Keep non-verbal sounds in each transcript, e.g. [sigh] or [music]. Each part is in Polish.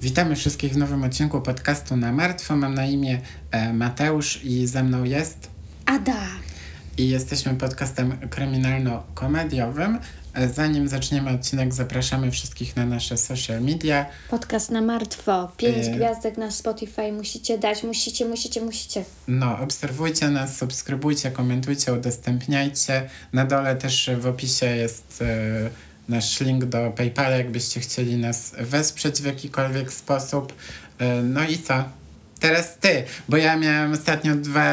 Witamy wszystkich w nowym odcinku podcastu na martwo. Mam na imię e, Mateusz i ze mną jest Ada. i jesteśmy podcastem kryminalno-komediowym. E, zanim zaczniemy odcinek, zapraszamy wszystkich na nasze social media. Podcast na martwo. Pięć E. gwiazdek na Spotify musicie dać. Musicie, musicie, musicie. No, obserwujcie nas, subskrybujcie, komentujcie, udostępniajcie. Na dole też w opisie jest e, nasz link do PayPala, jakbyście chcieli nas wesprzeć w jakikolwiek sposób. E, no i co? Teraz ty, bo ja miałem ostatnio dwa,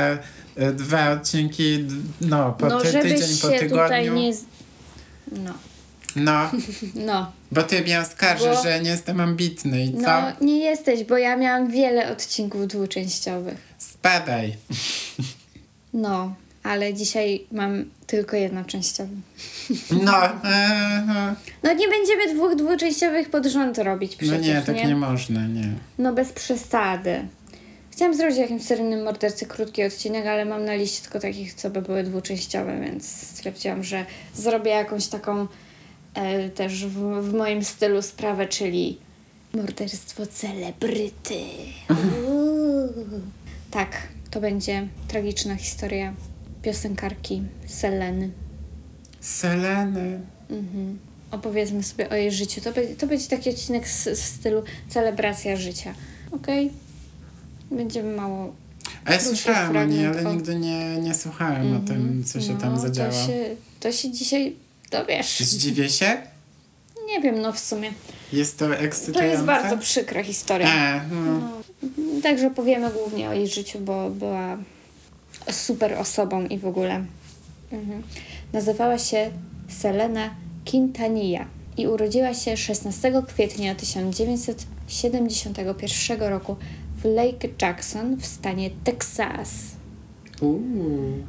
e, dwa odcinki, no, po no, ty, tydzień po tygodniu. nie... No, No, no. bo ty mnie oskarżysz, Bo- że nie jestem ambitny i co? No, nie jesteś, bo ja miałam wiele odcinków dwuczęściowych. Spadaj. No, ale dzisiaj mam tylko jednoczęściowy. No, [laughs] e, no. No nie będziemy dwóch dwuczęściowych pod rząd robić no przecież, nie, tak nie można, nie. No bez przesady. Chciałam zrobić o jakimś seryjnym mordercy krótki odcinek, ale mam na liście tylko takich, co by były dwuczęściowe, więc stwierdziłam, że zrobię jakąś taką e, też w, w moim stylu sprawę, czyli morderstwo celebryty. Uuu. Tak, to będzie tragiczna historia piosenkarki Seleny. Seleny. Mhm. Opowiedzmy sobie o jej życiu. To, będzie to będzie taki odcinek z, w stylu celebracja życia. Okej? Będziemy mało. A ja Krótki słyszałem o niej, ale nigdy nie, nie słuchałem o tym, co się tam no, zadziało. To się, to się dzisiaj dowiesz. Zdziwię się? Nie wiem, no w sumie. Jest to To ekscytujące? jest bardzo przykra historia. A, no. No, także powiemy głównie o jej życiu, bo była super osobą i w ogóle. Mhm. Nazywała się Selena Quintanilla i urodziła się 16 kwietnia 1971 roku w Lake Jackson w stanie Texas.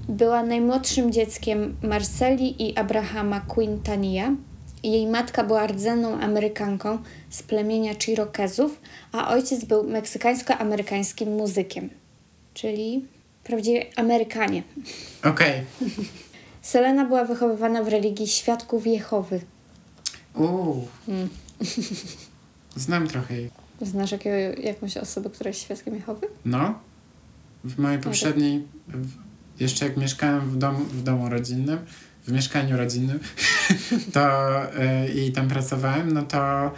Była najmłodszym dzieckiem Marceli i Abrahama Quintanilla. Jej matka była rdzenną Amerykanką z plemienia Chirokezów, a ojciec był meksykańsko-amerykańskim muzykiem, czyli prawdziwie Amerykanie. Okej. [laughs] Selena była wychowywana w religii Świadków Jehowy. Uuu. Mm. [laughs] Znam trochę jej. Znasz jakiego, jakąś osobę, która jest Świadkiem Jehowy? No. W mojej poprzedniej... W, jeszcze jak mieszkałem w domu, w domu rodzinnym, w mieszkaniu rodzinnym, [laughs] to y, i tam pracowałem, no to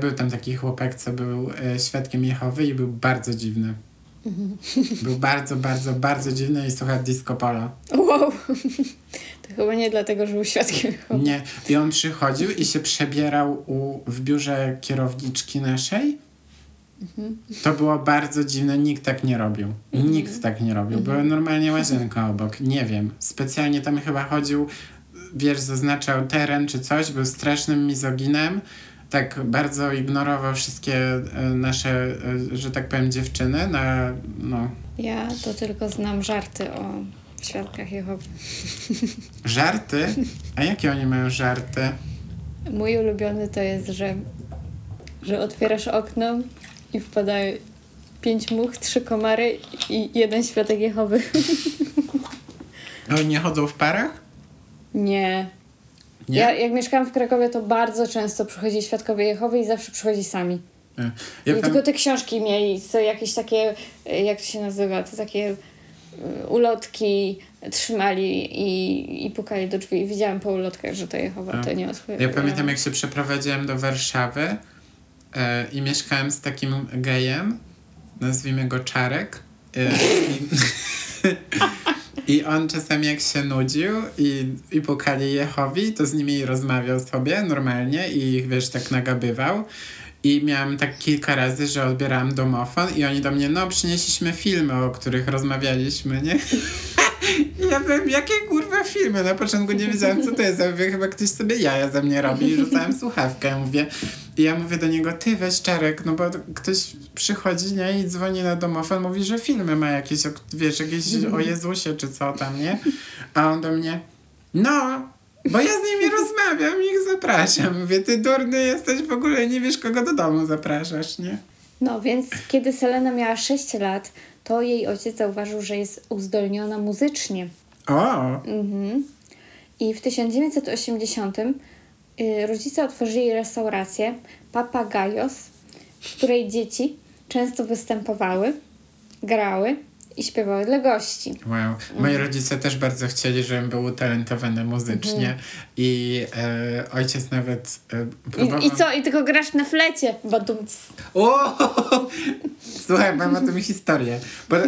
był tam taki chłopak, co był e, świadkiem Jehowy i był bardzo dziwny. Był bardzo, bardzo, bardzo dziwny i słuchał disco polo. Wow! To chyba nie dlatego, że był Świadkiem. Nie. I on przychodził i się przebierał u, w biurze kierowniczki naszej. To było bardzo dziwne, nikt tak nie robił. Nikt tak nie robił. Była normalnie łazienka obok. Nie wiem. Specjalnie tam chyba chodził, wiesz, zaznaczał teren czy coś, był strasznym mizoginem. Tak bardzo ignorował wszystkie e, nasze, e, że tak powiem, dziewczyny na, no, Ja to tylko znam żarty o Świadkach Jehowy. żarty. A jakie oni mają żarty? Mój ulubiony to jest, że, że otwierasz okno i wpadają pięć much, trzy komary i jeden świadek Jehowy. Oni nie chodzą w parach? Nie. Nie? Ja jak mieszkałam w Krakowie, to bardzo często przychodzili świadkowie Jehowy i zawsze przychodzi sami. Ja I tylko te książki mieli, co jakieś takie, y, jak to się nazywa, to takie y, ulotki trzymali i, i pukali do drzwi. I widziałam po ulotkach, że to Jehowa, to nie otworzy. Ja pamiętam, jak się przeprowadziłem do Warszawy e, i mieszkałem z takim gejem, nazwijmy go Czarek. E, i, [laughs] I on czasami jak się nudził i, i pukali Jehowi, to z nimi rozmawiał sobie normalnie i ich, wiesz, tak nagabywał. I miałem tak kilka razy, że odbierałem domofon i oni do mnie, no przynieśliśmy filmy, o których rozmawialiśmy, nie? [laughs] Ja byłem, jakie kurwa filmy? Na początku nie wiedziałem, co to jest. Ja mówię, chyba ktoś sobie jaja ze mnie robi i rzucałem słuchawkę. Mówię, I ja mówię do niego, ty weź Czarek, no bo ktoś przychodzi, nie? I dzwoni na domofon, mówi, że filmy ma jakieś, wiesz, jakieś o Jezusie czy co tam, nie? A on do mnie, no, bo ja z nimi rozmawiam i ich zapraszam. Mówię, ty durny jesteś, w ogóle nie wiesz, kogo do domu zapraszasz, nie? No więc kiedy Selena miała 6 lat, to jej ojciec zauważył, że jest uzdolniona muzycznie. O, Mhm. I w 1980 y, rodzice otworzyli restaurację Papagayos w której dzieci często występowały, grały i śpiewały dla gości. Wow. Moi rodzice też bardzo chcieli, żebym był utalentowany muzycznie i e, ojciec nawet e, próbował... I, I co? I tylko grasz na flecie, badumc. O! [laughs] Słuchaj, mam o tym historię. Bo, [laughs]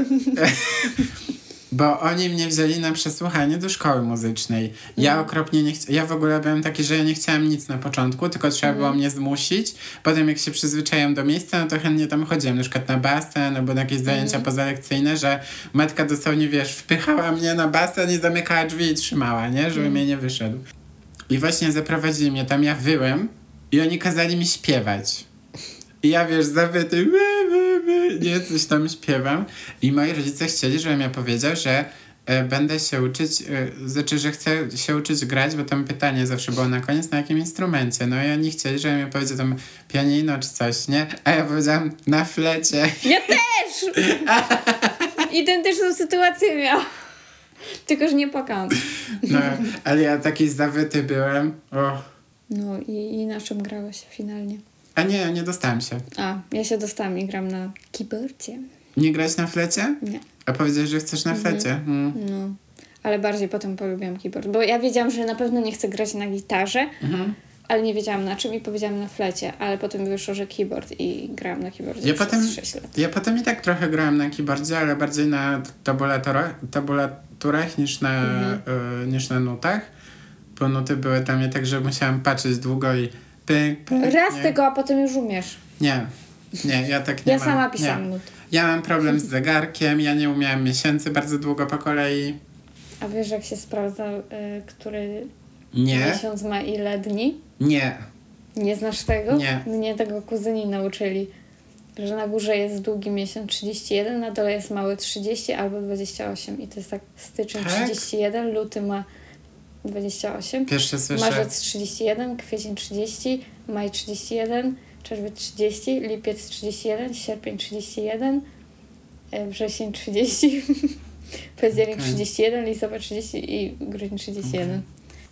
bo oni mnie wzięli na przesłuchanie do szkoły muzycznej. Ja okropnie nie chciałam. Ja w ogóle byłem taki, że ja nie chciałam nic na początku, tylko trzeba było mnie zmusić. Potem jak się przyzwyczaiłem do miejsca, no to chętnie tam chodziłem, na przykład na basen albo na jakieś zajęcia pozalekcyjne, że matka dosłownie, wiesz, wpychała mnie na basen i zamykała drzwi i trzymała, nie? Żeby mnie nie wyszedł. I właśnie zaprowadzili mnie tam, ja wyłem i oni kazali mi śpiewać. I ja wiesz, zawyty, wy, nie, coś tam śpiewam. I moi rodzice chcieli, żebym ja powiedział, że e, będę się uczyć, e, znaczy, że chcę się uczyć grać, bo tam pytanie zawsze było na koniec, na jakim instrumencie. No i oni chcieli, żebym ja powiedział tam pianino czy coś, nie? A ja powiedziałam na flecie. Ja też! [laughs] Identyczną sytuację miałam. Tylko, że nie płakałam. No, ale ja taki zawyty byłem. O. No i, i na czym grałeś finalnie? A nie, nie dostałem się. A, ja się dostałam i gram na keyboardzie. Nie grać na flecie? Nie. A powiedziałeś, że chcesz na flecie? Mm. No. Ale bardziej potem polubiłam keyboard, bo ja wiedziałam, że na pewno nie chcę grać na gitarze, Mhm. ale nie wiedziałam na czym i powiedziałam na flecie, ale potem wyszło, że keyboard i grałam na keyboardzie Ja przez potem, 6 lat. ja potem i tak trochę grałem na keyboardzie, ale bardziej na tabulatorach, tabulaturach niż na, Mhm. y, niż na nutach. Bo nuty były tam nie tak, że musiałam patrzeć długo i pyk, pyk. Raz nie. tego, a potem już umiesz. Nie, nie, ja tak nie Ja mam. sama nie. pisałam nuty. Ja mam problem z zegarkiem, ja nie umiałam miesięcy bardzo długo po kolei. A wiesz, jak się sprawdza, y, który Nie, miesiąc ma ile dni? nie. Nie znasz tego? Nie. Mnie tego kuzyni nauczyli, że na górze jest długi miesiąc 31, na dole jest mały 30 albo 28 i to jest tak styczeń Tak? 31, luty ma 28, Pierwsze słyszę. marzec 31, kwiecień 30, maj 31, czerwiec 30, lipiec 31, sierpień 31, e, wrzesień 30, [laughs] październik Okej. 31, listopad 30 i grudzień 31.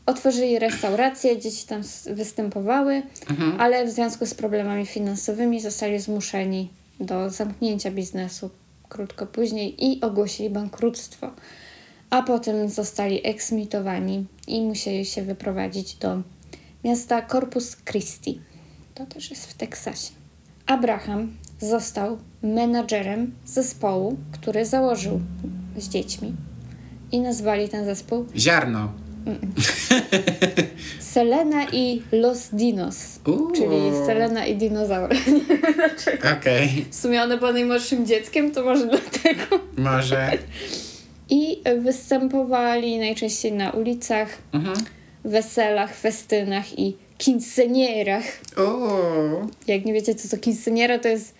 Otworzyli restaurację, dzieci tam występowały, Mhm. ale w związku z problemami finansowymi zostali zmuszeni do zamknięcia biznesu krótko później i ogłosili bankructwo. A potem zostali eksmitowani i musieli się wyprowadzić do miasta Corpus Christi. To też jest w Teksasie. Abraham został menadżerem zespołu, który założył z dziećmi i nazwali ten zespół Ziarno. Selena i Los Dinos, Uuu. czyli Selena i dinozaury. [laughs] Okej, W sumie one były najmłodszym dzieckiem, to może dlatego. może. [laughs] I występowali najczęściej na ulicach, Mhm. weselach, festynach i quinceanierach. Uuu. Jak nie wiecie, co to quinceaniera, to jest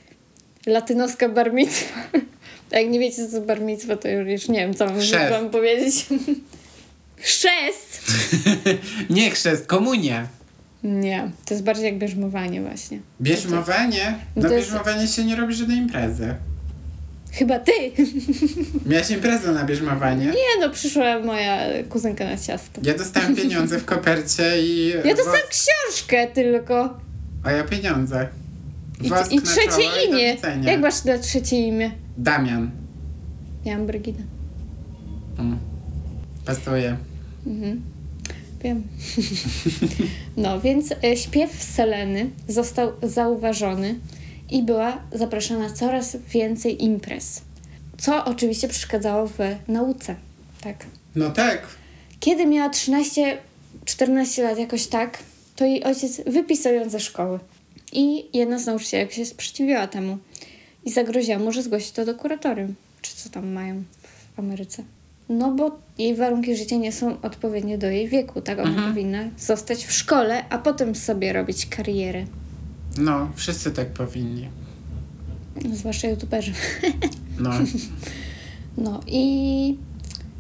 latynoska barmitwa. A jak nie wiecie, co to barmitwa, to już, nie wiem, co mam Chrzest. wam powiedzieć. Chrzest! [laughs] Nie chrzest, komunia. Nie, to jest bardziej jak bierzmowanie właśnie. Bierzmowanie? No Na to jest- bierzmowanie się nie robi żadnej imprezy. Chyba ty! [laughs] Miałaś imprezę na bierzmowanie? Nie no, przyszła moja kuzynka na ciasto. Ja dostałem pieniądze w kopercie i... Ja dostałam książkę tylko. A ja pieniądze. I, Wosk i trzecie i do imię. widzenia. Jak masz na trzecie imię? Damian. Ja mam Brygida. Mm. Pasuje. Mhm. Wiem. [laughs] no, więc e, śpiew Seleny został zauważony i była zapraszana coraz więcej imprez. Co oczywiście przeszkadzało w nauce. Tak. No tak. Kiedy miała 13-14 lat, jakoś tak, to jej ojciec wypisał ją ze szkoły. I jedna z nauczycielek się sprzeciwiła temu i zagroziła mu, że zgłosi to do kuratorium. Czy co tam mają w Ameryce? No bo jej warunki życia nie są odpowiednie do jej wieku, tak? Ona powinna zostać w szkole, a potem sobie robić karierę. No, wszyscy tak powinni. No, zwłaszcza youtuberzy. No. [laughs] No i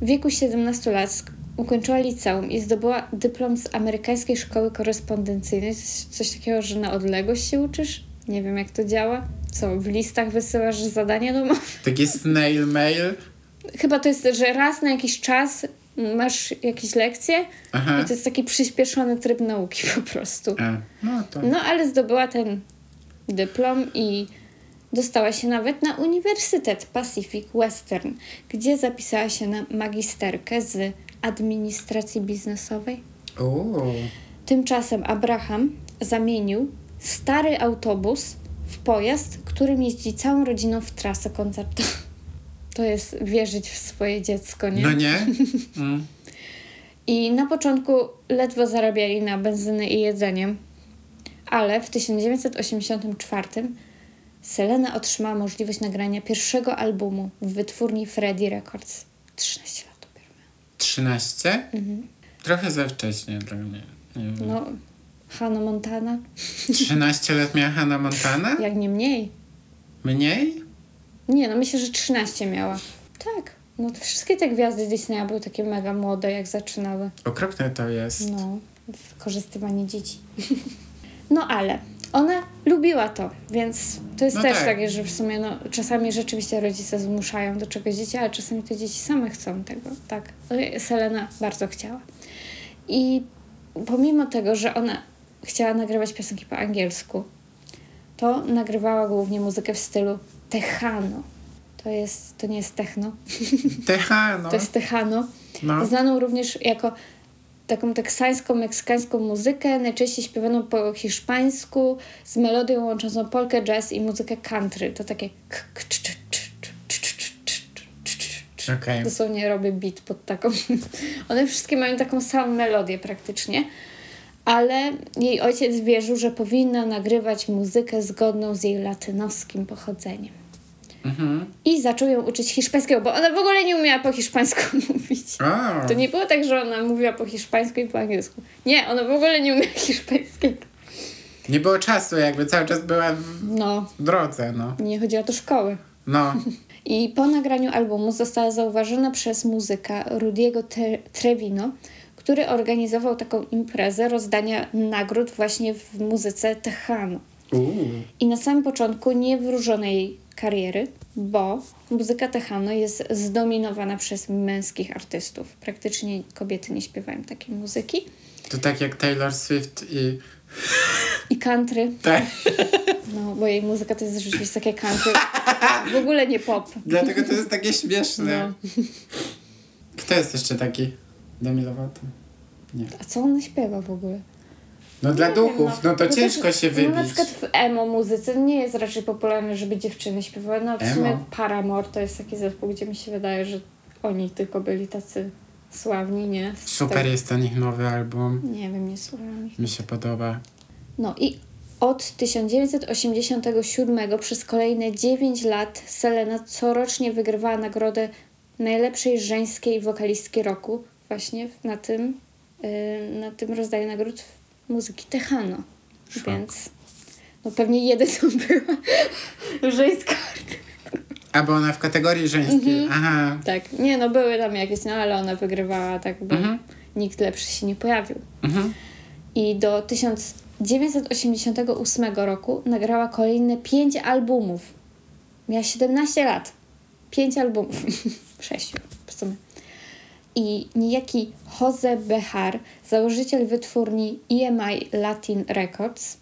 w wieku 17 lat ukończyła liceum i zdobyła dyplom z amerykańskiej szkoły korespondencyjnej. Coś, takiego, że na odległość się uczysz? Nie wiem, jak to działa. Co, w listach wysyłasz zadania domowe? Taki snail mail. Chyba to jest, że raz na jakiś czas masz jakieś lekcje Aha. i to jest taki przyspieszony tryb nauki po prostu. A, no to. No ale zdobyła ten dyplom i dostała się nawet na Uniwersytet Pacific Western, gdzie zapisała się na magisterkę z administracji biznesowej. Tymczasem Abraham zamienił stary autobus w pojazd, którym jeździ całą rodziną w trasę koncertową. To jest wierzyć w swoje dziecko, nie? No nie? [laughs] Mm. I na początku ledwo zarabiali na benzynę i jedzeniem, ale w 1984 Selena otrzymała możliwość nagrania pierwszego albumu w wytwórni Freddy Records. 13 lat dopiero miała. 13? Trochę za wcześnie dla mnie. No, Hannah Montana, 13 lat miała Hannah Montana? [laughs] jak nie mniej. Mniej? Nie, no myślę, że 13 miała. Tak. No to wszystkie te gwiazdy Disneya były takie mega młode, jak zaczynały. Okropne to jest. No, wykorzystywanie dzieci. [laughs] No ale ona lubiła to, więc to jest No też tak. takie, że w sumie no, czasami rzeczywiście rodzice zmuszają do czegoś dzieci, ale czasami to dzieci same chcą tego. Tak, Selena bardzo chciała. I pomimo tego, że ona chciała nagrywać piosenki po angielsku, to nagrywała głównie muzykę w stylu Techano. To, jest, to nie jest techno. Techano. To jest techano. No. Znaną również jako taką teksańską, meksykańską muzykę, najczęściej śpiewaną po hiszpańsku, z melodią łączącą polkę, jazz i muzykę country. To takie okay. dosłownie robię beat pod taką. One wszystkie mają taką samą melodię praktycznie, ale jej ojciec wierzył, że powinna nagrywać muzykę zgodną z jej latynoskim pochodzeniem. Mhm. I zaczął ją uczyć hiszpańskiego, bo ona w ogóle nie umiała po hiszpańsku [laughs] mówić. O. To nie było tak, że ona mówiła po hiszpańsku i po angielsku. Nie, ona w ogóle nie umiała [laughs] hiszpańskiego. Nie było czasu, jakby cały czas była w No, drodze, no. nie chodziła do szkoły. No. [laughs] I po nagraniu albumu została zauważona przez muzyka Rudiego Trevino, który organizował taką imprezę rozdania nagród właśnie w muzyce techano. I na samym początku nie wróżono jej kariery, bo muzyka techano jest zdominowana przez męskich artystów. Praktycznie kobiety nie śpiewają takiej muzyki. To tak jak Taylor Swift i... I country, Tak. no bo jej muzyka to jest rzeczywiście takie country, w ogóle nie pop. Dlatego to jest takie śmieszne. No. Kto jest jeszcze taki Demi Lovato? Nie. A co ona śpiewa w ogóle? No dla Nie wiem, duchów, no to ciężko też, się wybić. No na przykład w emo muzyce nie jest raczej popularne, żeby dziewczyny śpiewały. No w Emo? sumie Paramore to jest taki zespół, gdzie mi się wydaje, że oni tylko byli tacy sławni, nie? Z Super tego- jest ten ich nowy album. Nie wiem, nie słucham ich. Mi się podoba. No i od 1987 przez kolejne 9 lat Selena corocznie wygrywała nagrodę najlepszej żeńskiej wokalistki roku właśnie na tym, yy, na tym rozdaniu nagród muzyki Techano. Szok. Więc no pewnie jeden to była żeńska. A bo ona w kategorii żeńskiej. Mhm. Aha. Tak, nie no były tam jakieś, no ale ona wygrywała tak, bo Mhm. nikt lepszy się nie pojawił. Mhm. I do 1988 roku nagrała kolejne 5 albumów. Miała 17 lat. 5 albumów. 6 w sumie. I niejaki Jose Behar, założyciel wytwórni EMI Latin Records,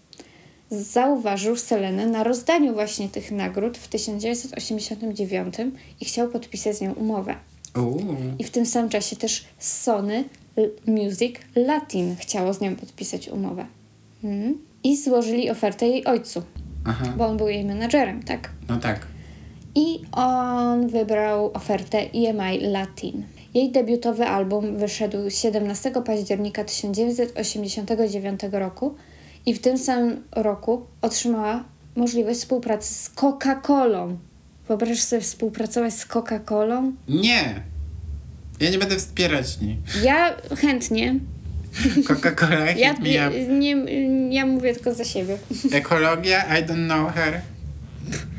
zauważył Selenę na rozdaniu właśnie tych nagród w 1989 i chciał podpisać z nią umowę. Uuu. I w tym samym czasie też Sony Music Latin chciało z nią podpisać umowę. Mhm. I złożyli ofertę jej ojcu, Aha. bo on był jej menadżerem, tak? No tak. I on wybrał ofertę EMI Latin. Jej debiutowy album wyszedł 17 października 1989 roku i w tym samym roku otrzymała możliwość współpracy z Coca-Colą. Wyobraź sobie współpracować z Coca-Colą? Nie. Ja nie będę wspierać niej. Ja chętnie. Coca-Cola Ja, ja, nie, ja mówię tylko za siebie. Ekologia, I don't know her.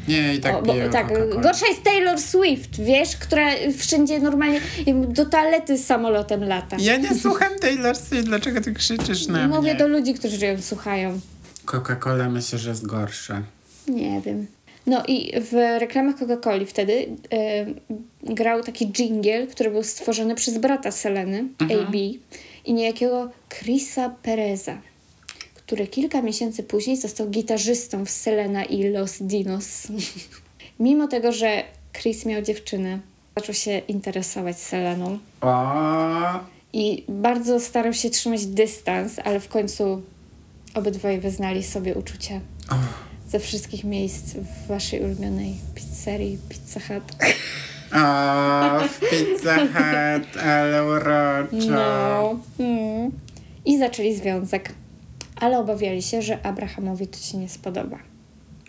Nie, i tak O, bo, tak, Coca-Colę. gorsza jest Taylor Swift, wiesz, która wszędzie normalnie do toalety z samolotem lata. Ja nie słucham Taylor Swift, dlaczego ty krzyczysz na Mówię mnie? do ludzi, którzy ją słuchają. Coca-Cola myślę, że jest gorsza. Nie wiem. No i w reklamach Coca-Coli wtedy e, grał taki jingle, który był stworzony przez brata Seleny, AB, i niejakiego Chrisa Pereza, który kilka miesięcy później został gitarzystą w Selena i Los Dinos. [laughs] Mimo tego, że Chris miał dziewczynę, zaczął się interesować Seleną i bardzo starał się trzymać dystans, ale w końcu obydwoje wyznali sobie uczucie ze wszystkich miejsc w waszej ulubionej pizzerii Pizza Hut. O, w Pizza Hut, ale uroczo. No. Mm. I zaczęli związek, ale obawiali się, że Abrahamowi to się nie spodoba.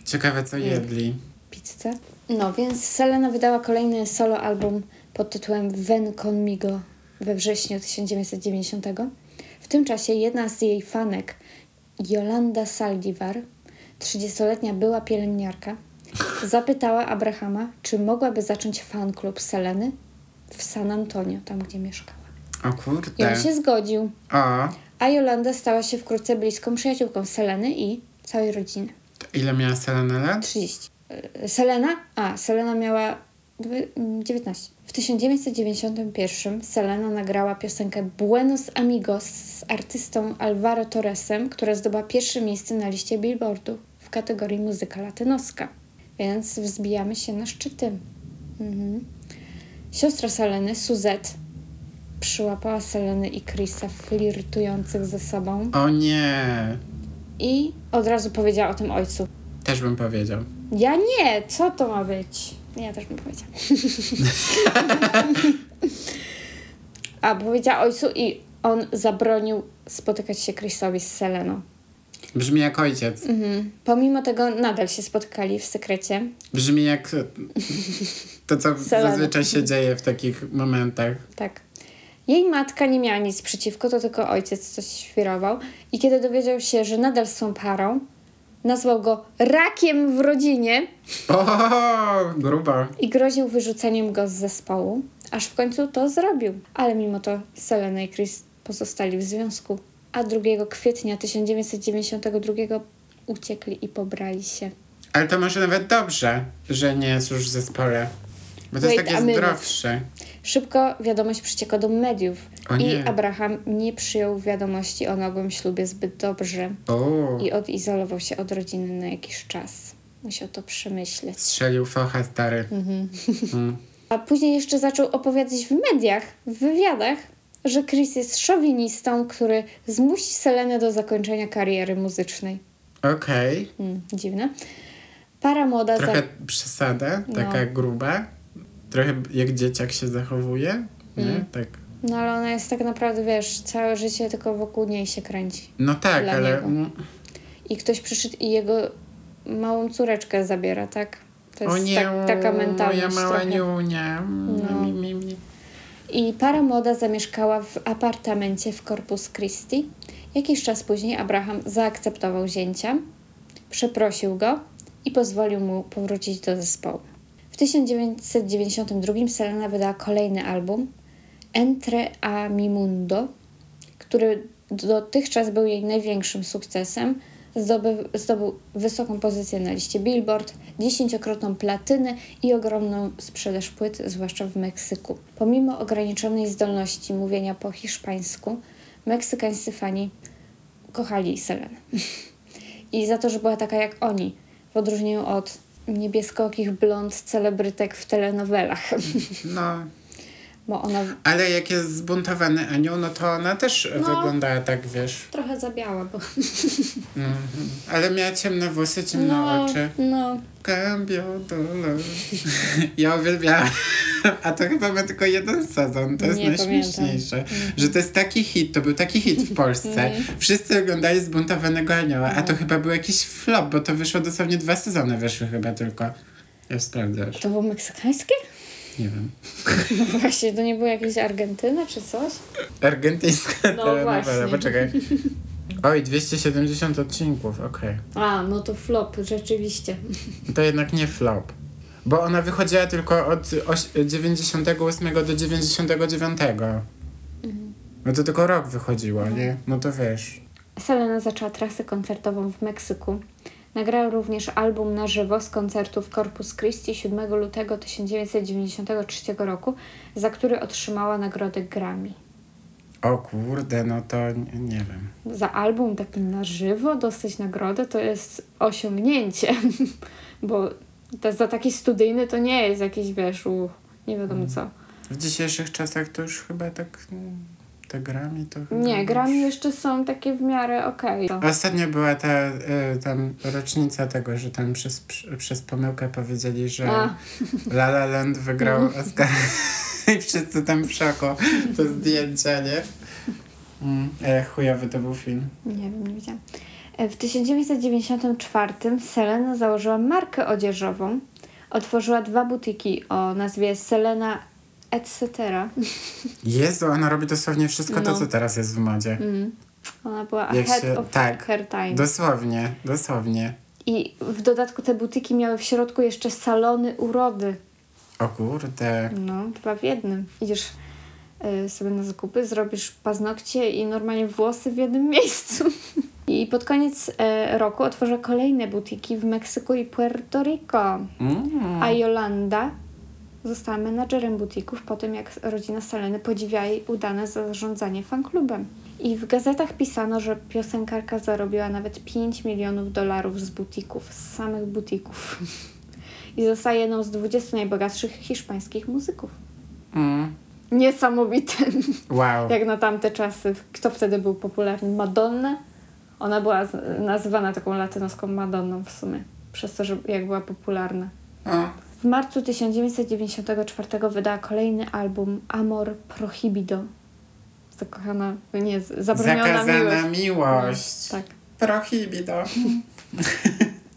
Ciekawe, co jedli. Pizzę. No, więc Selena wydała kolejny solo album pod tytułem Ven Conmigo we wrześniu 1990. W tym czasie jedna z jej fanek, Yolanda Saldivar, 30-letnia była pielęgniarka, zapytała Abrahama, czy mogłaby zacząć fan klub Seleny w San Antonio, tam gdzie mieszkała. O I kurde. on się zgodził, O, a Jolanda stała się wkrótce bliską przyjaciółką Seleny i całej rodziny. ile miała Selena lat? 30. Y, Selena? A, Selena miała dwy- mm, 19. W 1991 Selena nagrała piosenkę Buenos Amigos z artystą Alvaro Torresem, która zdobyła pierwsze miejsce na liście Billboardu w kategorii muzyka latynoska. Więc wzbijamy się na szczyty. Mhm. Siostra Seleny, Suzette, przyłapała Seleny i Chrisa flirtujących ze sobą O nie. i od razu powiedziała o tym ojcu. Też bym powiedział. Ja nie, co to ma być? Ja też bym powiedziała. [laughs] A, powiedziała ojcu i on zabronił spotykać się Chrisowi z Seleną. Brzmi jak ojciec. Mhm. Pomimo tego nadal się spotykali w sekrecie. Brzmi jak to, co [laughs] Selena. zazwyczaj się dzieje w takich momentach. Tak. Jej matka nie miała nic przeciwko, to tylko ojciec coś świrował. I kiedy dowiedział się, że nadal są parą, nazwał go rakiem w rodzinie O, grubo. i groził wyrzuceniem go z zespołu, aż w końcu to zrobił. Ale mimo to Selena i Chris pozostali w związku, a 2 kwietnia 1992 uciekli i pobrali się. Ale to może nawet dobrze, że nie jest już w zespole. Bo to Wait jest takie zdrowsze. Szybko wiadomość przeciekła do mediów i. Abraham nie przyjął wiadomości o nagłym ślubie zbyt dobrze O, i odizolował się od rodziny na jakiś czas. Musiał to przemyśleć. strzelił focha stary. Mhm. [laughs] Mm. A później jeszcze zaczął opowiadać w mediach, w wywiadach, że Chris jest szowinistą, który zmusi Selenę do zakończenia kariery muzycznej. Okej. Hmm, dziwne. Para młoda Trochę za... przesada, No. taka gruba. Trochę jak dzieciak się zachowuje. Nie? Mm. Tak. No ale ona jest tak naprawdę, wiesz, całe życie tylko wokół niej się kręci. No tak, ale. mm, I ktoś przyszedł i jego małą córeczkę zabiera, tak? To O jest nie, tak, taka mentalność moja mała trochę. niunia. No. Mi, mi, mi. I para młoda zamieszkała w apartamencie w Corpus Christi. Jakiś czas później Abraham zaakceptował zięcia, przeprosił go i pozwolił mu powrócić do zespołu. W 1992 Selena wydała kolejny album Entre a mi mundo, który dotychczas był jej największym sukcesem. Zdobył, zdobył wysoką pozycję na liście Billboard, dziesięciokrotną platynę i ogromną sprzedaż płyt, zwłaszcza w Meksyku. Pomimo ograniczonej zdolności mówienia po hiszpańsku, meksykańscy fani kochali Selenę. [laughs] I za to, że była taka jak oni, w odróżnieniu od niebieskokich blond celebrytek w telenowelach. No, Bo ona ale jak jest zbuntowany anioł, no to ona też No. wyglądała tak, wiesz. trochę zabiała, bo... Mhm. Ale miała ciemne włosy, ciemne oczy. no. Cambio dolor. [laughs] Ja uwielbiałam. A to chyba ma tylko jeden sezon. To jest Nie najśmieszniejsze. Że to jest taki hit, to był taki hit w Polsce. Wszyscy oglądali Zbuntowanego Anioła, a to chyba był jakiś flop, bo to wyszło dosłownie dwa sezony wyszły chyba tylko. Ja sprawdzasz. To było meksykańskie? Nie wiem. [laughs] No właśnie, to nie było jakieś Argentyna czy coś? Argentyńska No telenowela. właśnie. Poczekaj. Oj, 270 odcinków, okej. A, no to flop, rzeczywiście. To jednak nie flop. Bo ona wychodziła tylko od oś- 98 do 99. No to tylko rok wychodziło, nie? No to wiesz. Selena zaczęła trasę koncertową w Meksyku. Nagrała również album na żywo z koncertu w Corpus Christi 7 lutego 1993 roku, za który otrzymała nagrodę Grammy. O kurde, no to nie, wiem. Za album taki na żywo dostać nagrodę to jest osiągnięcie, [laughs] bo to za taki studyjny to nie jest jakiś, wiesz, u, nie wiadomo co. W dzisiejszych czasach to już chyba tak mm, te grami to chyba Nie, grami jeszcze są takie w miarę okej. Ostatnio była ta y, tam rocznica tego, że tam przez, przy- przez pomyłkę powiedzieli, że A. La La Land wygrał Oscar [laughs] i wszyscy tam w szoku. To zdjęcia, nie? Mm, e, chujowy to był film. Nie wiem, nie wiedziałam. E, W 1994 Selena założyła markę odzieżową. Otworzyła dwa butiki o nazwie Selena etc. Jezu, ona robi dosłownie wszystko to, No. co teraz jest w modzie. Mm. Ona była Jak ahead się- of tak. her time. Dosłownie, dosłownie. I w dodatku te butiki miały w środku jeszcze salony urody. O kurde. No, dwa w jednym. Idziesz y, sobie na zakupy, zrobisz paznokcie i normalnie włosy w jednym [laughs] miejscu. I pod koniec e, roku otworzyła kolejne butiki w Meksyku i Puerto Rico. Mm. A Jolanda została menadżerem butików po tym, jak rodzina Seleny podziwiała jej udane zarządzanie fanklubem. I w gazetach pisano, że piosenkarka zarobiła nawet 5 milionów dolarów z butików, z samych butików. I została jedną z 20 najbogatszych hiszpańskich muzyków. Mm. Niesamowite, Wow. [laughs] jak na tamte czasy. Kto wtedy był popularny? Madonna? Ona była nazywana taką latynoską Madonną w sumie, przez to, że jak była popularna. O, W marcu 1994 wydała kolejny album Amor Prohibido. Zakochana, nie, zabroniona zakazana miłość. miłość. Tak. Prohibido.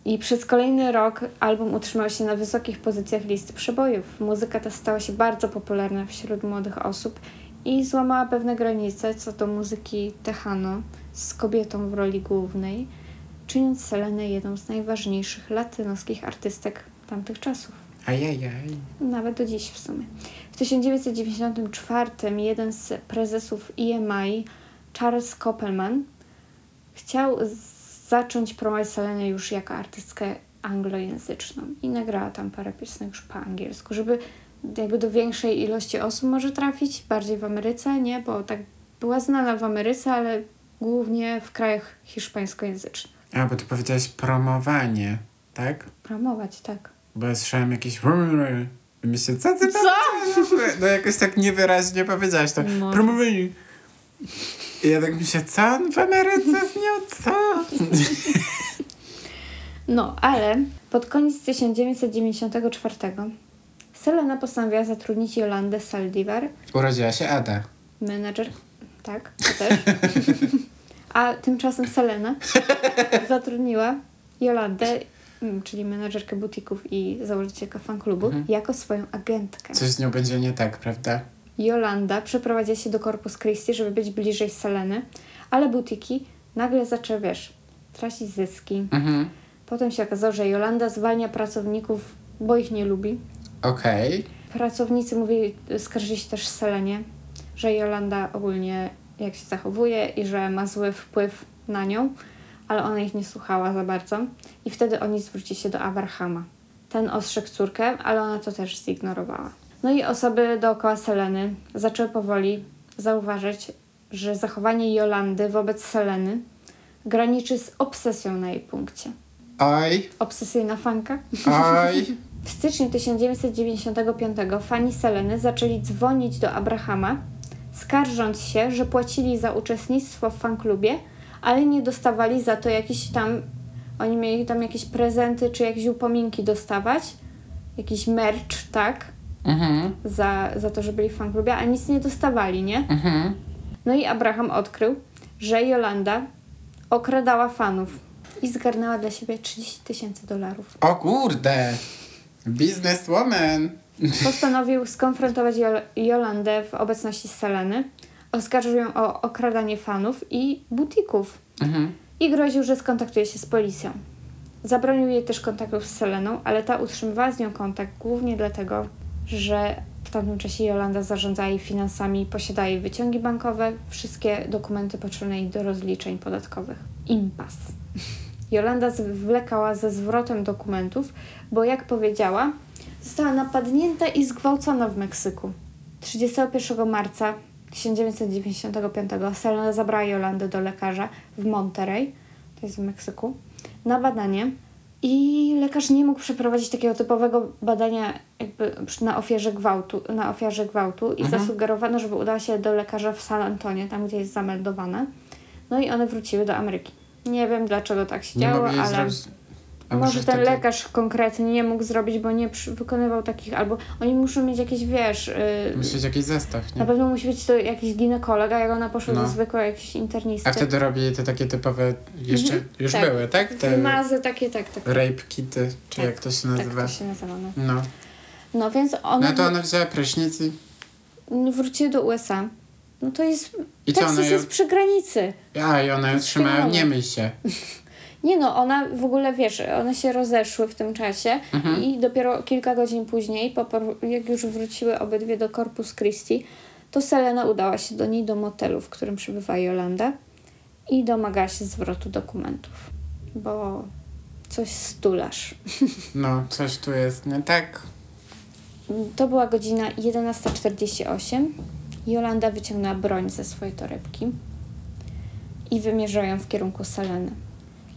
I przez kolejny rok album utrzymał się na wysokich pozycjach list przebojów. Muzyka ta stała się bardzo popularna wśród młodych osób i złamała pewne granice co do muzyki techano z kobietą w roli głównej, czyniąc Selenę jedną z najważniejszych latynoskich artystek tamtych czasów. Ajajaj. Nawet do dziś w sumie. W 1994 jeden z prezesów EMI, Charles Koppelman, chciał zacząć promować Selenę już jako artystkę anglojęzyczną i nagrała tam parę piosenek już po angielsku, żeby jakby do większej ilości osób może trafić, bardziej w Ameryce, nie? Bo tak była znana w Ameryce, ale głównie w krajach hiszpańskojęzycznych. A, bo ty powiedziałeś promowanie, tak? Promować, tak. Bo ja słyszałem jakieś... I myślę, co ty Co? No jakoś tak niewyraźnie powiedziałaś to. Promowanie. I ja tak myślę, co on w Ameryce z nią, co? No, ale pod koniec 1994 Selena postanowiła zatrudnić Jolandę Saldivar, Urodziła się Ada. menadżer, tak, to też. A tymczasem Selena zatrudniła Jolandę, czyli menadżerkę butików i założycielkę fanklubu, jako swoją agentkę. Coś z nią będzie nie tak, prawda? Jolanda przeprowadziła się do Corpus Christi, żeby być bliżej Seleny, ale butiki nagle zaczęły, wiesz, tracić zyski. Mhm. Potem się okazało, że Jolanda zwalnia pracowników, bo ich nie lubi. Okej. Pracownicy mówili, skarżyli się też Selenie, że Jolanda ogólnie jak się zachowuje i że ma zły wpływ na nią, ale ona ich nie słuchała za bardzo. I wtedy oni zwrócili się do Abrahama. Ten ostrzegł córkę, ale ona to też zignorowała. No i osoby dookoła Seleny zaczęły powoli zauważyć, że zachowanie Jolandy wobec Seleny graniczy z obsesją na jej punkcie. Oj, Obsesyjna fanka? oj. [laughs] W styczniu 1995 fani Seleny zaczęli dzwonić do Abrahama, skarżąc się, że płacili za uczestnictwo w fanklubie, ale nie dostawali za to jakieś tam. Oni mieli tam jakieś prezenty czy jakieś upominki dostawać, jakiś merch, tak, Mhm, za, za to, że byli w fanklubie, a nic nie dostawali, nie? mhm. No i Abraham odkrył, że Jolanda okradała fanów i zgarnęła dla siebie 30 tysięcy dolarów. O kurde. Businesswoman. Postanowił skonfrontować Jol- Jolandę w obecności Seleny. Oskarżył ją o okradanie fanów i butików Mhm. i groził, że skontaktuje się z policją. Zabronił jej też kontaktów z Seleną, ale ta utrzymywała z nią kontakt głównie dlatego, że w tamtym czasie Jolanda zarządzała jej finansami, posiadała jej wyciągi bankowe, wszystkie dokumenty potrzebne jej do rozliczeń podatkowych. Impas. [laughs] Jolanda zwlekała ze zwrotem dokumentów, bo jak powiedziała, została napadnięta i zgwałcona w Meksyku. 31 marca 1995 Selena zabrała Jolandę do lekarza w Monterey, to jest w Meksyku, na badanie. I lekarz nie mógł przeprowadzić takiego typowego badania jakby na ofierze gwałtu, na ofiarze gwałtu i Mhm. zasugerowano, żeby udała się do lekarza w San Antonio, tam gdzie jest zameldowane. No i one wróciły do Ameryki. Nie wiem dlaczego tak się Nie działo, ale. A może ten wtedy- lekarz konkretnie nie mógł zrobić, bo nie przy, wykonywał takich, albo oni muszą mieć jakieś, wiesz, yy, Musi być jakiś zestaw, na nie? pewno musi być to jakiś ginekolog, a jak ona poszła No. do zwykłego jakiegoś internisty. A wtedy robili te takie typowe, jeszcze Mhm, już tak. były, tak? Te Wymazy takie, tak, tak. rape kity, czy Tak, jak to się Tak nazywa. to się nazywa, no. No. No więc ona No to ona wzięła prysznic i, wróciła do USA. No to jest, i co, ona ją... jest przy granicy. A, i ona ją Wspaniałe. nie myj się. [laughs] Nie no, ona w ogóle, wiesz, one się rozeszły w tym czasie Mhm. i dopiero kilka godzin później, po, jak już wróciły obydwie do Corpus Christi, to Selena udała się do niej do motelu, w którym przebywa Jolanda i domagała się zwrotu dokumentów, bo coś stulasz. [laughs] No, coś tu jest nie tak. To była godzina 11.48. Jolanda wyciągnęła broń ze swojej torebki i wymierzyła ją w kierunku Seleny.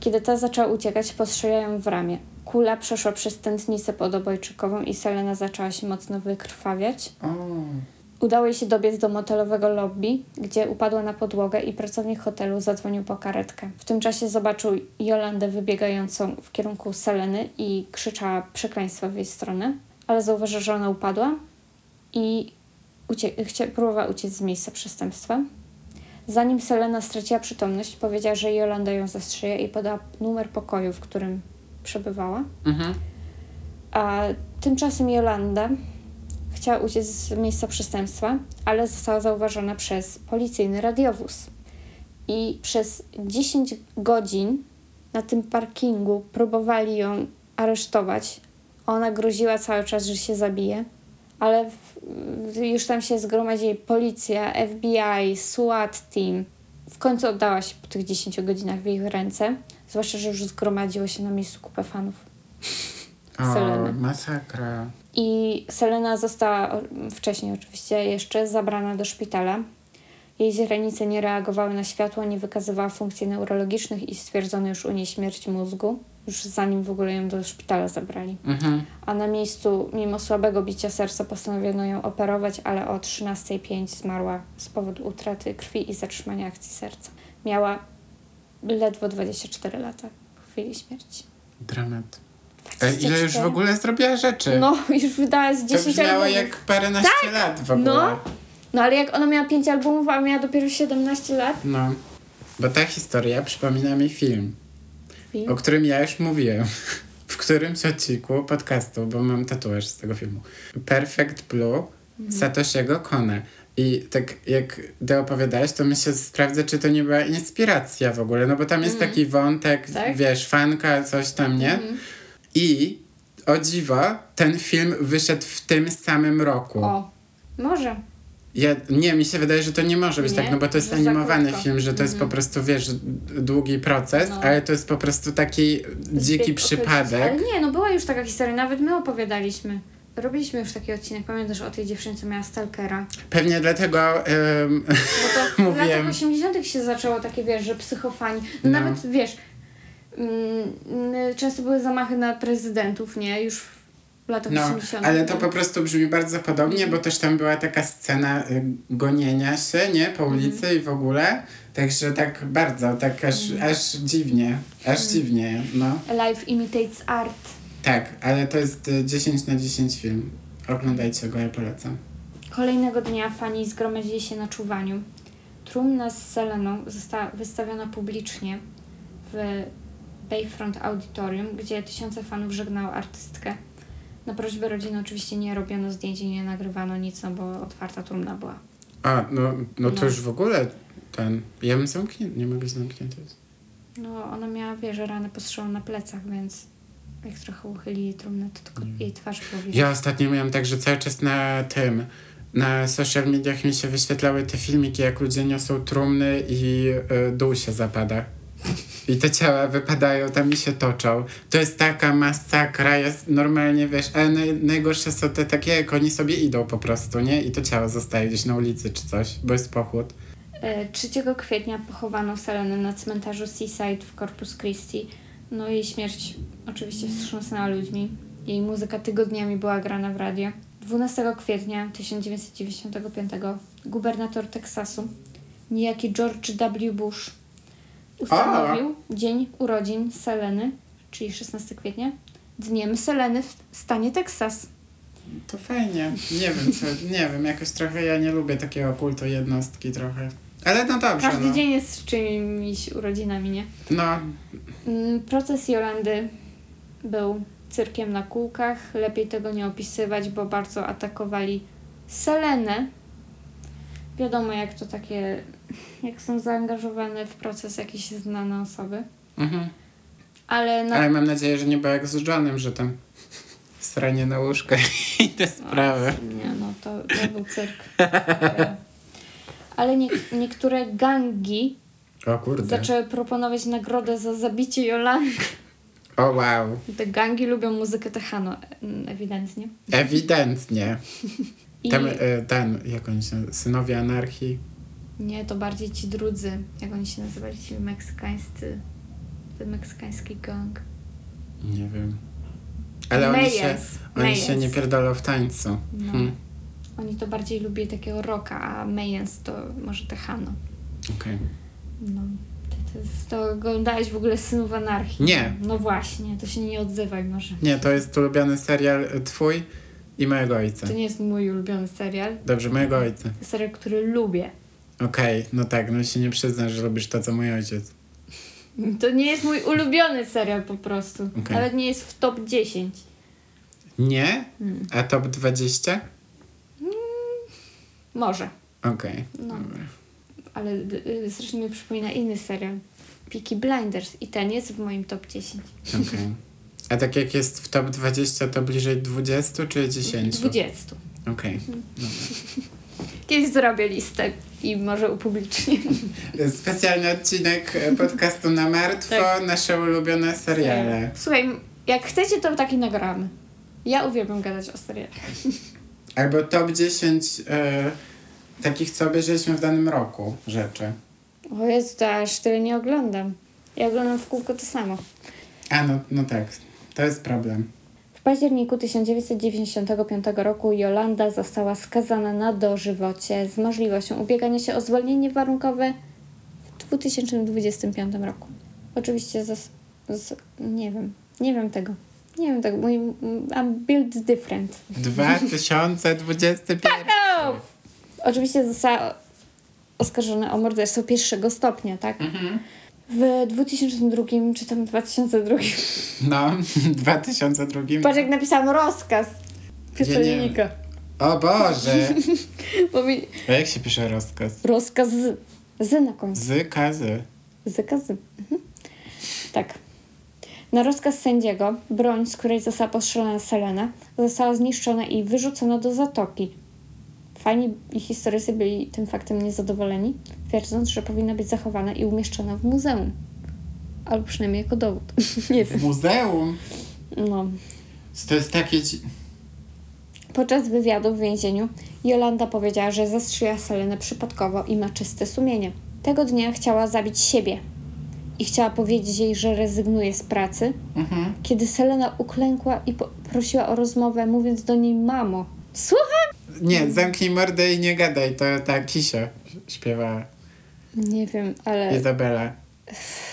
Kiedy ta zaczęła uciekać, postrzeliła ją w ramię. Kula przeszła przez tętnicę podobojczykową i Selena zaczęła się mocno wykrwawiać. Udało jej się dobiec do motelowego lobby, gdzie upadła na podłogę i pracownik hotelu zadzwonił po karetkę. W tym czasie zobaczył Jolandę wybiegającą w kierunku Seleny i krzyczała przekleństwa w jej stronę, ale zauważył, że ona upadła i ucie- chcia- próbowała uciec z miejsca przestępstwa. Zanim Selena straciła przytomność, powiedziała, że Jolanda ją zastrzega i podała numer pokoju, w którym przebywała. mhm. A tymczasem Jolanda chciała uciec z miejsca przestępstwa, ale została zauważona przez policyjny radiowóz. I przez 10 godzin na tym parkingu próbowali ją aresztować. Ona groziła cały czas, że się zabije, ale w, już tam się zgromadzili policja, FBI, SWAT team. W końcu oddała się po tych 10 godzinach w ich ręce, zwłaszcza, że już zgromadziło się na miejscu kupę fanów. O, Seleny. masakra. I Selena została wcześniej oczywiście jeszcze zabrana do szpitala. Jej źrenice nie reagowały na światło, nie wykazywała funkcji neurologicznych i stwierdzono już u niej śmierć mózgu, już zanim w ogóle ją do szpitala zabrali. Mhm. A na miejscu, mimo słabego bicia serca, postanowiono ją operować, ale o 13.05 zmarła z powodu utraty krwi i zatrzymania akcji serca. Miała ledwo 24 lata w chwili śmierci. Dramat. E, ile już w 24? ogóle zrobiła rzeczy? No, już wydała z to 10 brzmiało albumów. jak paręnaście lat w ogóle. No. No ale jak ona miała 5 albumów, a miała dopiero 17 lat. No. Bo ta historia przypomina mi film, Film. o którym ja już mówiłem. W którymś odcinku podcastu, bo mam tatuaż z tego filmu. Perfect Blue Mhm. Satoshiego Kona. I tak jak ty opowiadałeś, to myślę, sprawdzę, czy to nie była inspiracja w ogóle, no bo tam jest taki wątek, Mhm. Tak? wiesz, fanka, coś tam, nie? Mhm. I o dziwo, ten film wyszedł w tym samym roku. O, może. Ja, nie, mi się wydaje, że to nie może być Nie? tak, no bo to jest Że animowany film, że to jest po prostu, wiesz, długi proces, No. ale to jest po prostu taki dziki Zbieg przypadek. Ale nie, no była już taka historia, nawet my opowiadaliśmy. Robiliśmy już taki odcinek, pamiętasz o tej dziewczynie, co miała stalkera. Pewnie dlatego em, Bo to [laughs] w latach 80 się zaczęło takie, wiesz, że psychofani. No, No. nawet, wiesz, mm, często były zamachy na prezydentów, nie? Już w latach no, 80 ale to po prostu brzmi bardzo podobnie, bo też tam była taka scena y, gonienia się, nie, po ulicy i w ogóle. Także tak bardzo, tak aż, aż dziwnie, aż dziwnie, no. Life imitates art. Tak, ale to jest y, 10 na 10 film. Oglądajcie go, ja polecam. Kolejnego dnia fani zgromadzili się na czuwaniu. Trumna z Seleną została wystawiona publicznie w Bayfront Auditorium, gdzie tysiące fanów żegnało artystkę. Na prośbę rodziny oczywiście nie robiono zdjęć i nie nagrywano nic, no bo otwarta trumna była. A, no, no to No. już w ogóle ten. Ja bym zamknięty, nie mogę zamknięty. No ona miała, wiesz, ranę postrzału na plecach, więc jak trochę uchylili trumnę, to tylko jej twarz widać. Ja ostatnio miałam tak, że cały czas na tym, na social mediach mi się wyświetlały te filmiki, jak ludzie niosą trumny i y, dół się zapada. I te ciała wypadają tam i się toczą. To jest taka masakra, jest normalnie, wiesz, ale naj, najgorsze są te takie, jak oni sobie idą po prostu, nie? I to ciało zostaje gdzieś na ulicy czy coś, bo jest pochód. E, 3 kwietnia pochowano Selenę na cmentarzu Seaside w Corpus Christi. No jej śmierć oczywiście wstrząsnęła ludźmi. Jej muzyka tygodniami była grana w radio. 12 kwietnia 1995 gubernator Teksasu, niejaki George W. Bush, ustanowił dzień urodzin Seleny, czyli 16 kwietnia, dniem Seleny w stanie Teksas. To fajnie. Nie wiem, co, nie wiem, jakoś trochę ja nie lubię takiego kultu jednostki trochę. Ale no dobrze, Każdy no. dzień jest z czyimiś urodzinami, nie? No, Mm, Proces Jolandy był cyrkiem na kółkach. Lepiej tego nie opisywać, bo bardzo atakowali Selenę. Wiadomo, jak to takie, jak są zaangażowane w proces jakieś znane osoby. mhm. Ale na Ale mam nadzieję, że nie było jak z Johnem, że tam [laughs] sranie na łóżko i [laughs] te sprawy. Nie, no to, to był cyrk. [laughs] Ale nie, niektóre gangi O kurde. zaczęły proponować nagrodę za zabicie Jolandy. O wow. Te gangi lubią muzykę techano, ewidentnie. Ewidentnie. I Tam, e, ten, jak oni się synowie anarchii. nie, to bardziej ci drudzy, jak oni się nazywali, ci meksykańscy, ten meksykański gang. Nie wiem. Ale oni się, Mayans, oni się Mayans. nie pierdolą w tańcu. No. Hmm. Oni to bardziej lubią takiego rocka, a Mayans to może techano. Okej. No. To, to, oglądałeś w ogóle Synów Anarchii? Nie. No właśnie, to się nie odzywaj może. Nie, to jest ulubiony serial e, twój i mojego ojca. To nie jest mój ulubiony serial. Dobrze, mojego ojca. Serial, który lubię. Okej, no tak, no się nie przyznasz, że lubisz to, co mój ojciec. To nie jest mój ulubiony serial po prostu. Okej. Nawet nie jest w top 10. Nie? Hmm. A top 20? Może. Okej. No. Dobra. Ale y, strasznie mi przypomina inny serial. Peaky Blinders i ten jest w moim top 10. Okej. [laughs] A tak jak jest w top 20, to bliżej 20 czy 10? 20. Okej. Kiedyś zrobię listę i może upublicznię. [laughs] Specjalny odcinek e, podcastu na martwo, Tak. nasze ulubione seriale. Słuchaj, jak chcecie, to taki nagramy. Ja uwielbiam gadać o serialach. Albo top 10 e, takich, co obejrzeliśmy w danym roku rzeczy. O Jezu, to aż tyle nie oglądam. Ja oglądam w kółko to samo. A, no, no tak. To jest problem. W październiku 1995 roku Jolanda została skazana na dożywocie z możliwością ubiegania się o zwolnienie warunkowe w 2025 roku. Oczywiście z, z, nie wiem, nie wiem tego. Nie wiem tego. Mój, I'm built different. 2021. No! Oczywiście została oskarżona o morderstwo pierwszego stopnia, tak? Mhm. W 2002 czy tam 2002 No, 2002. Patrz jak napisałam rozkaz Ja czytelnika. O Boże! [laughs] Bo mi A jak się pisze rozkaz? rozkaz z, z na końcu. Z kazy. Zakaz. Mhm. Tak. Na rozkaz sędziego broń, z której została postrzelona Selena, została zniszczona i wyrzucona do zatoki. Fani i historycy byli tym faktem niezadowoleni, twierdząc, że powinna być zachowana i umieszczona w muzeum. Albo przynajmniej jako dowód. [laughs] Nie wiem. W muzeum? No. To jest takie... Podczas wywiadu w więzieniu Jolanda powiedziała, że zastrzeliła Selenę przypadkowo i ma czyste sumienie. Tego dnia chciała zabić siebie i chciała powiedzieć jej, że rezygnuje z pracy, Mhm. kiedy Selena uklękła i prosiła o rozmowę, mówiąc do niej mamo. Słucham? Nie, zamknij mordę i nie gadaj. To ta Kisia śpiewała. Nie wiem, ale Izabela.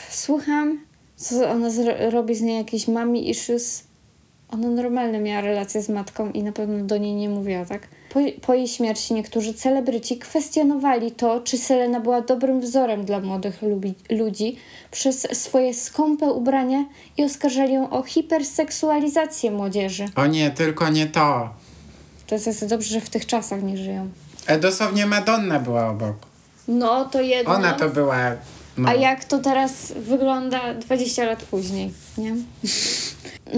słucham, co ona zro- robi z niej jakieś mami issues. Ona normalnie miała relację z matką i na pewno do niej nie mówiła, tak? Po, po jej śmierci niektórzy celebryci kwestionowali to, czy Selena była dobrym wzorem dla młodych lubi- ludzi przez swoje skąpe ubrania i oskarżali ją o hiperseksualizację młodzieży. O nie, tylko nie to. To jest dobrze, że w tych czasach nie żyją. E, dosłownie Madonna była obok. No, to jedno. Ona to była... No. A jak to teraz wygląda 20 lat później, nie? [laughs]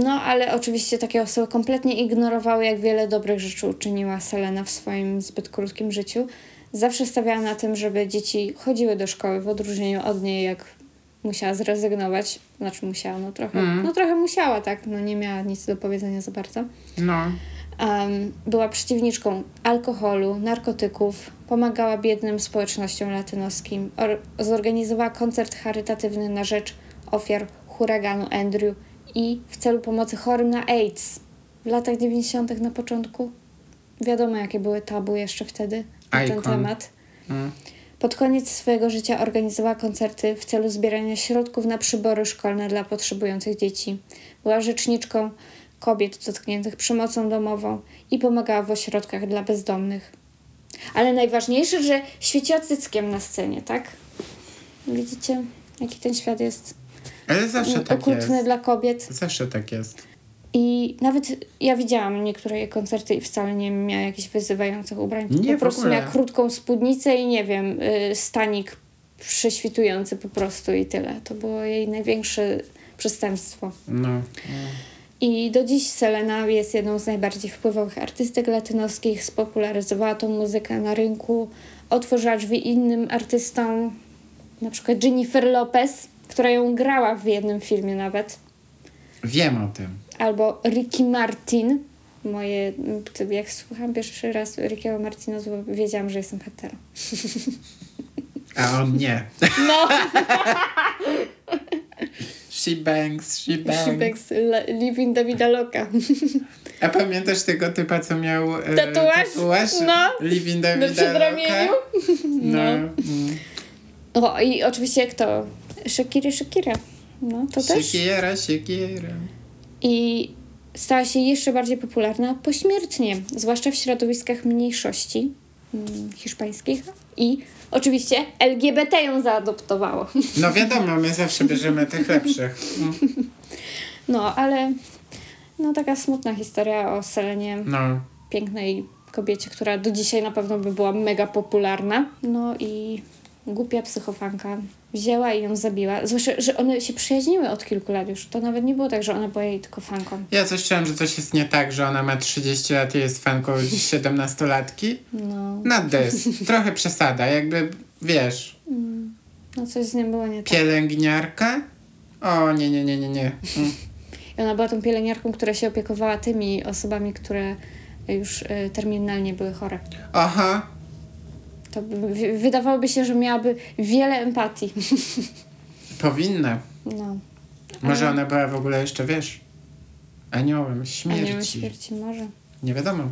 No, ale oczywiście takie osoby kompletnie ignorowały, jak wiele dobrych rzeczy uczyniła Selena w swoim zbyt krótkim życiu. Zawsze stawiała na tym, żeby dzieci chodziły do szkoły, w odróżnieniu od niej, jak musiała zrezygnować. Znaczy musiała, no trochę, Mhm. no trochę musiała, tak, no nie miała nic do powiedzenia za bardzo. No. Em, była przeciwniczką alkoholu, narkotyków, pomagała biednym społecznościom latynoskim, or- zorganizowała koncert charytatywny na rzecz ofiar huraganu Andrew i w celu pomocy chorym na AIDS. W latach 90. na początku wiadomo, jakie były tabu jeszcze wtedy na ten temat. Mm. Pod koniec swojego życia organizowała koncerty w celu zbierania środków na przybory szkolne dla potrzebujących dzieci. Była rzeczniczką kobiet dotkniętych przemocą domową i pomagała w ośrodkach dla bezdomnych. Ale najważniejsze, że świeciła cyckiem na scenie, tak? Widzicie, jaki ten świat jest Ale zawsze tak okrutny jest. dla kobiet. Zawsze tak jest. I nawet ja widziałam niektóre jej koncerty i wcale nie miała jakichś wyzywających ubrań. Nie, po prostu miała krótką spódnicę i nie wiem, y, stanik prześwitujący po prostu i tyle. To było jej największe przestępstwo. No. I do dziś Selena jest jedną z najbardziej wpływowych artystek latynoskich, spopularyzowała tą muzykę na rynku, otworzyła drzwi innym artystom, na przykład Jennifer Lopez, która ją grała w jednym filmie nawet Wiem o tym. albo Ricky Martin. Moje, jak słucham pierwszy raz Rickiego Martina, wiedziałam, że jestem hetero. A on nie. No, [laughs] She bangs, she bangs. Shibeks, Living Davida Loka. A pamiętasz tego typa, co miał e, Tatuaż? tatuaż? No. Living Na Davida przedramieniu. No. No. Mm. O, i oczywiście kto? Shakira, Shakira. No, to też. Siekiera, siekiera. I stała się jeszcze bardziej popularna pośmiertnie, zwłaszcza w środowiskach mniejszości mm, hiszpańskich. I oczywiście LGBT ją zaadoptowało. No wiadomo, my zawsze bierzemy tych lepszych. Mm. [laughs] No, ale no taka smutna historia o Selenie, No. pięknej kobiecie, która do dzisiaj na pewno by była mega popularna. No i głupia psychofanka wzięła i ją zabiła. Zwłaszcza, że one się przyjaźniły od kilku lat już. To nawet nie było tak, że ona była jej tylko fanką. Ja coś czułem, że coś jest nie tak, że ona ma 30 lat i jest fanką [laughs] 17-latki. No, Not this. Trochę przesada, jakby, wiesz, no coś z nią było nie tak. pielęgniarka? O, nie, nie, nie, nie, nie. Mm. [laughs] I ona była tą pielęgniarką, która się opiekowała tymi osobami, które już y, terminalnie były chore. Aha, To by, wy- wydawałoby się, że miałaby wiele empatii. [laughs] powinna. No. Może Ale- ona była w ogóle jeszcze, wiesz, aniołem śmierci. Aniołem śmierci może. Nie wiadomo.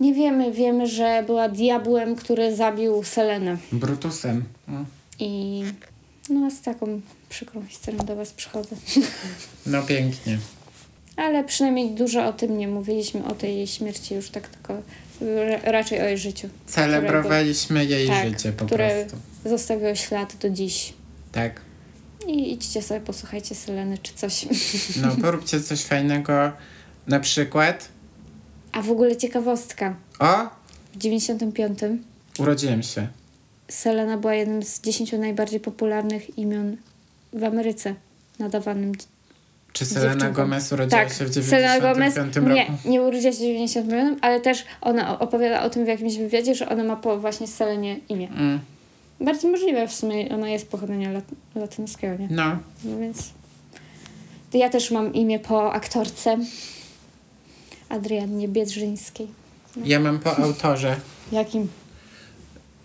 Nie wiemy, wiemy, że była diabłem, który zabił Selenę. Brutusem. Mm. I no z taką przykrą historią do Was przychodzę. [laughs] No pięknie. Ale przynajmniej dużo o tym nie mówiliśmy, o tej jej śmierci już tak tylko raczej o jej życiu. Celebrowaliśmy jej tak, życie po które prostu. zostawiło ślad do dziś. Tak. I idźcie sobie, posłuchajcie Seleny czy coś. [laughs] No, poróbcie coś fajnego. Na przykład, A w ogóle ciekawostka. o, W 95 urodziłem się. Selena była jednym z 10 najbardziej popularnych imion w Ameryce nadawanym. Czy Selena Dziewczynką. Gomez urodziła Tak, się w Selena Gomez 95 nie, roku? nie urodziła się w 95, ale też ona opowiada o tym w jakimś wywiadzie, że ona ma po właśnie Selenie imię. Mm. Bardzo możliwe w sumie, ona jest pochodzenia lat, latynoskiego, nie? No, No więc... Ja też mam imię po aktorce Adriannie Biedrzyńskiej. ja mam po autorze Jakim?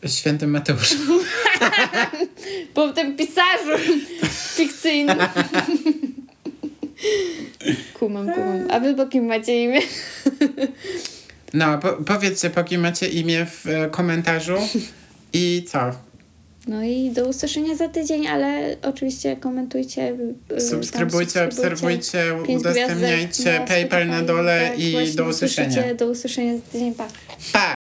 Świętym Mateuszu. [laughs] Po tym pisarzu [laughs] fikcyjnym. Kumam, kumam. A wy po kim macie imię? No, po, powiedzcie, po kim macie imię w e, komentarzu i co? No i do usłyszenia za tydzień, ale oczywiście komentujcie. y, tam Subskrybujcie, obserwujcie, udostępniajcie gwiazdek PayPal na Spotify. dole Tak, i do usłyszenia. Do usłyszenia za tydzień. Pa. Pa!